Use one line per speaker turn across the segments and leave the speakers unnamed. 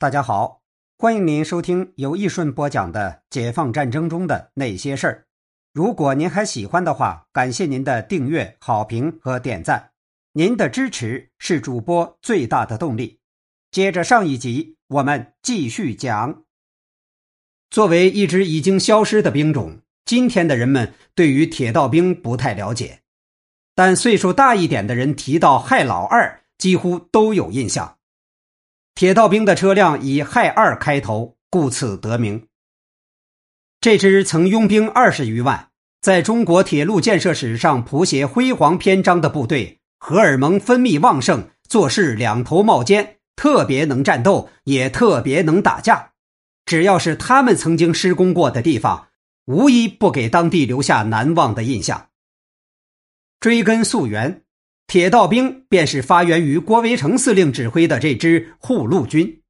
大家好，欢迎您收听由易顺播讲的《解放战争中的那些事儿》。如果您还喜欢的话，感谢您的订阅、好评和点赞，您的支持是主播最大的动力。接着上一集，我们继续讲。作为一支已经消失的兵种，今天的人们对于铁道兵不太了解，但岁数大一点的人提到“亥老二”，几乎都有印象。铁道兵的车辆以“亥二”开头，故此得名。这支曾拥兵二十余万，在中国铁路建设史上谱写辉煌篇章的部队，荷尔蒙分泌旺盛，做事两头冒尖，特别能战斗，也特别能打架。只要是他们曾经施工过的地方，无一不给当地留下难忘的印象。追根溯源。铁道兵便是发源于郭维成司令指挥的这支护路军。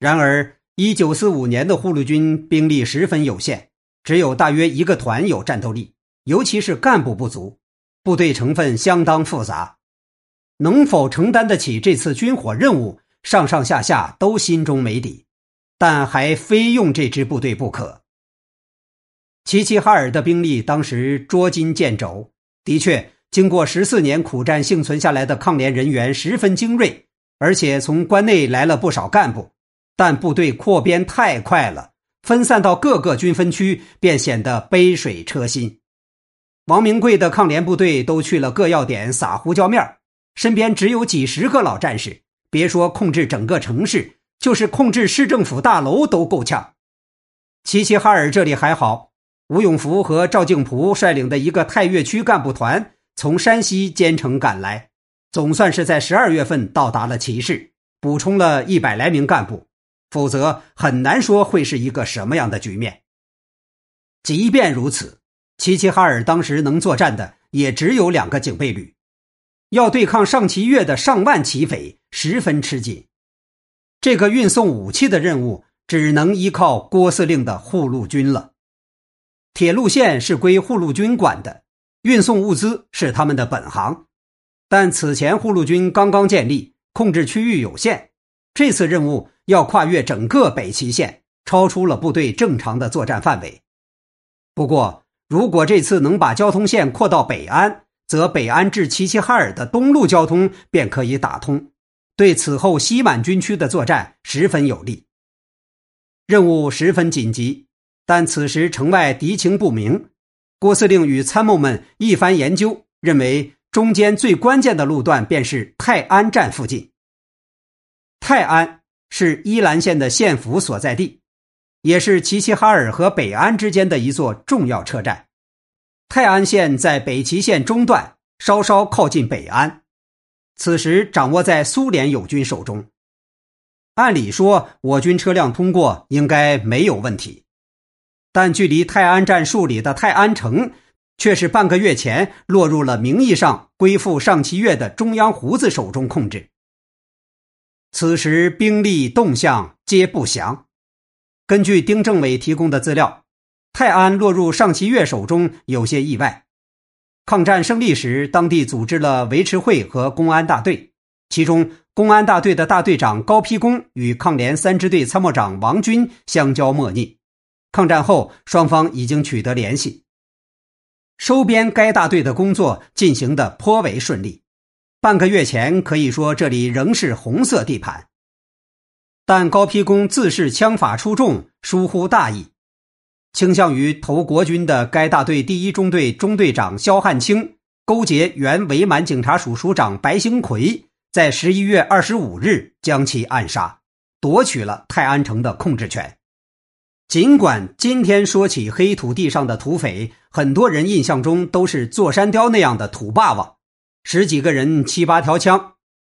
然而，一九四五年的护路军兵力十分有限，只有大约一个团有战斗力，尤其是干部不足，部队成分相当复杂，能否承担得起这次军火任务，上上下下都心中没底，但还非用这支部队不可。齐齐哈尔的兵力当时捉襟见肘，的确。经过十四年苦战幸存下来的抗联人员十分精锐，而且从关内来了不少干部，但部队扩编太快了，分散到各个军分区便显得杯水车薪。王明贵的抗联部队都去了各要点撒胡椒面身边只有几十个老战士，别说控制整个城市，就是控制市政府大楼都够呛。齐齐哈尔这里还好，吴永福和赵静璞率领的一个太岳区干部团。从山西兼程赶来，总算是在十二月份到达了齐市，补充了一百来名干部，否则很难说会是一个什么样的局面。即便如此，齐齐哈尔当时能作战的也只有两个警备旅，要对抗上齐越的上万齐匪，十分吃紧。这个运送武器的任务只能依靠郭司令的护路军了。铁路线是归护路军管的。运送物资是他们的本行，但此前护路军刚刚建立，控制区域有限，这次任务要跨越整个北齐线，超出了部队正常的作战范围。不过，如果这次能把交通线扩到北安，则北安至齐齐哈尔的东路交通便可以打通，对此后西满军区的作战十分有利。任务十分紧急，但此时城外敌情不明。郭司令与参谋们一番研究，认为中间最关键的路段便是泰安站附近。泰安是伊兰县的县府所在地，也是齐齐哈尔和北安之间的一座重要车站。泰安县在北齐线中段，稍稍靠近北安，此时掌握在苏联友军手中。按理说，我军车辆通过应该没有问题。但距离泰安站数里的泰安城，却是半个月前落入了名义上归附上七月的中央胡子手中控制。此时兵力动向皆不详。根据丁政委提供的资料，泰安落入上七月手中有些意外。抗战胜利时，当地组织了维持会和公安大队，其中公安大队的大队长高丕公与抗联三支队参谋长王军相交莫逆。抗战后，双方已经取得联系，收编该大队的工作进行的颇为顺利。半个月前，可以说这里仍是红色地盘。但高丕公自恃枪法出众，疏忽大意，倾向于投国军的该大队第一中队中队长肖汉清，勾结原伪满警察署署长白兴奎，在十一月二十五日将其暗杀，夺取了泰安城的控制权。尽管今天说起黑土地上的土匪，很多人印象中都是座山雕那样的土霸王，十几个人七八条枪，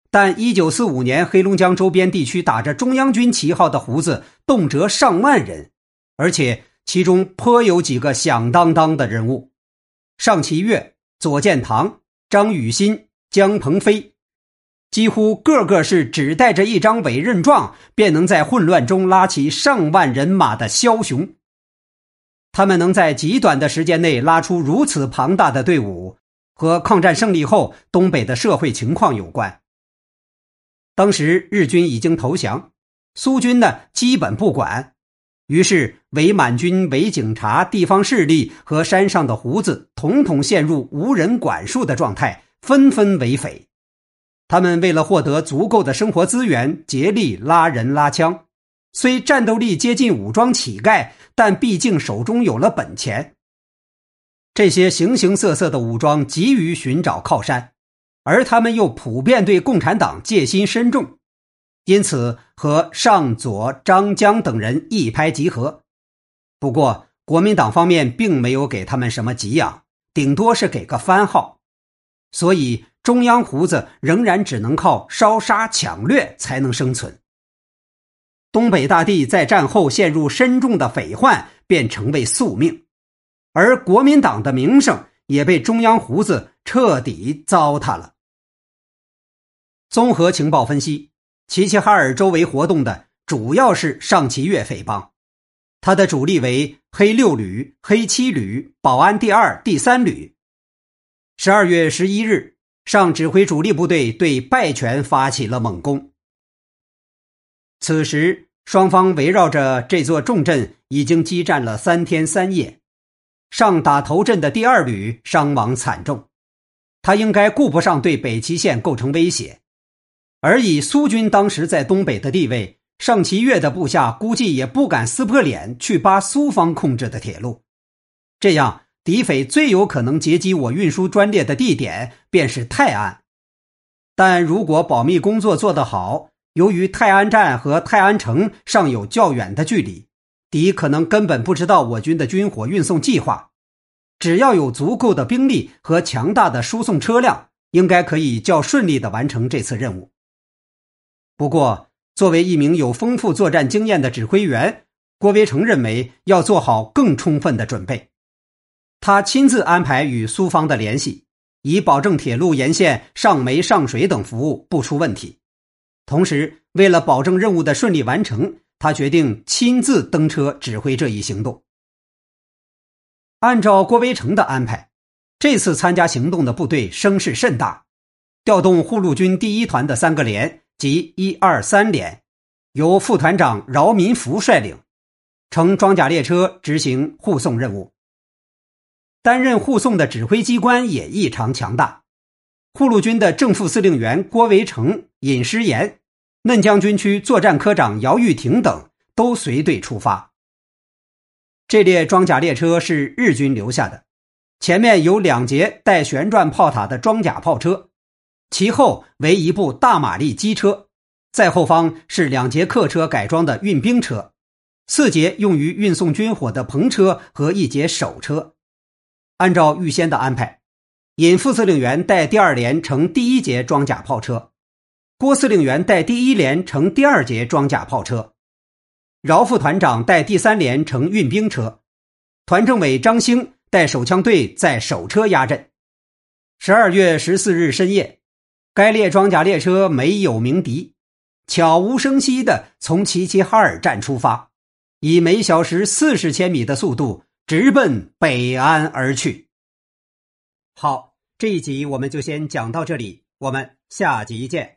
但一九四五年黑龙江周边地区打着中央军旗号的胡子，动辄上万人，而且其中颇有几个响当当的人物，尚其岳、左建堂、张雨欣、江鹏飞。几乎个个是只带着一张委任状，便能在混乱中拉起上万人马的枭雄。他们能在极短的时间内拉出如此庞大的队伍，和抗战胜利后东北的社会情况有关。当时日军已经投降，苏军呢基本不管。于是，伪满军、伪警察、地方势力和山上的胡子，统统陷入无人管束的状态，纷纷为匪。他们为了获得足够的生活资源，竭力拉人拉枪。虽战斗力接近武装乞丐，但毕竟手中有了本钱。这些形形色色的武装急于寻找靠山，而他们又普遍对共产党戒心深重。因此，和上左、张江等人一拍即合。不过，国民党方面并没有给他们什么给养，顶多是给个番号。所以，中央胡子仍然只能靠烧杀抢掠才能生存。东北大地在战后陷入深重的匪患，便成为宿命，而国民党的名声也被中央胡子彻底糟蹋了。综合情报分析。齐齐哈尔周围活动的主要是上齐岳匪帮，他的主力为黑六旅、黑七旅、保安第二、第三旅。十二月十一日，上指挥主力部队对拜泉发起了猛攻。此时，双方围绕着这座重镇已经激战了三天三夜。上打头阵的第二旅伤亡惨重，他应该顾不上对北齐县构成威胁。而以苏军当时在东北的地位，上齐岳的部下估计也不敢撕破脸去扒苏方控制的铁路。这样，敌匪最有可能截击我运输专列的地点便是泰安。但如果保密工作做得好，由于泰安站和泰安城尚有较远的距离，敌可能根本不知道我军的军火运送计划。只要有足够的兵力和强大的输送车辆，应该可以较顺利地完成这次任务。不过，作为一名有丰富作战经验的指挥员，郭维成认为要做好更充分的准备。他亲自安排与苏方的联系，以保证铁路沿线上煤上水等服务不出问题。同时，为了保证任务的顺利完成，他决定亲自登车指挥这一行动。按照郭威成的安排，这次参加行动的部队声势甚大，调动护路军第一团的三个连。即一二三连，由副团长饶民福率领，乘装甲列车执行护送任务。担任护送的指挥机关也异常强大，护路军的正副司令员郭维成、尹师炎、嫩江军区作战科长姚玉婷等都随队出发。这列装甲列车是日军留下的，前面有两节带旋转炮塔的装甲炮车。其后为一部大马力机车，在后方是两节客车改装的运兵车，四节用于运送军火的篷车和一节手车。按照预先的安排，尹副司令员带第二连乘第一节装甲炮车，郭司令员带第一连乘第二节装甲炮车，饶副团长带第三连乘运兵车，团政委张兴带手枪队在手车压阵。十二月十四日深夜。该列装甲列车没有鸣笛，悄无声息地从齐齐哈尔站出发，以每小时四十千米的速度直奔北安而去。好，这一集我们就先讲到这里，我们下集见。